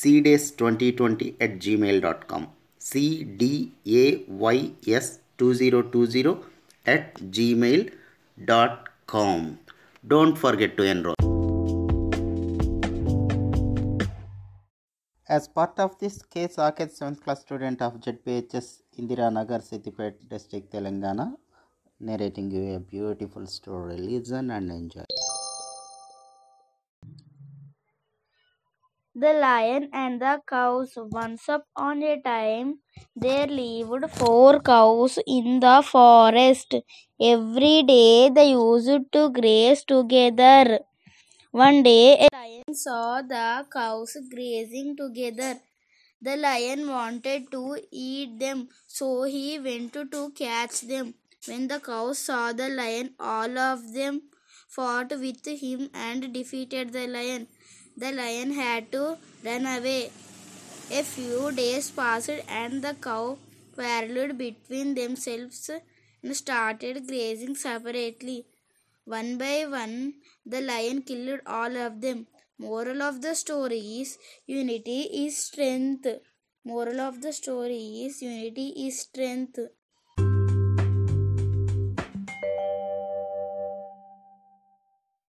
cdays2020 at gmail.com cdays2020 at gmail.com don't forget to enroll as part of this case Saket 7th class student of ZPHS Indira Nagar Siddipet district Telangana narrating you a beautiful story listen and enjoy The Lion and the Cows. Once upon a time, there lived four cows in the forest. Every day they used to graze together. One day, a lion saw the cows grazing together. The lion wanted to eat them, so he went to catch them. When the cows saw the lion, all of them fought with him and defeated the lion. The lion had to run away. A few days passed and the cow quarreled between themselves and started grazing separately. One by one, the lion killed all of them. Moral of the story is unity is strength. Moral of the story is unity is strength.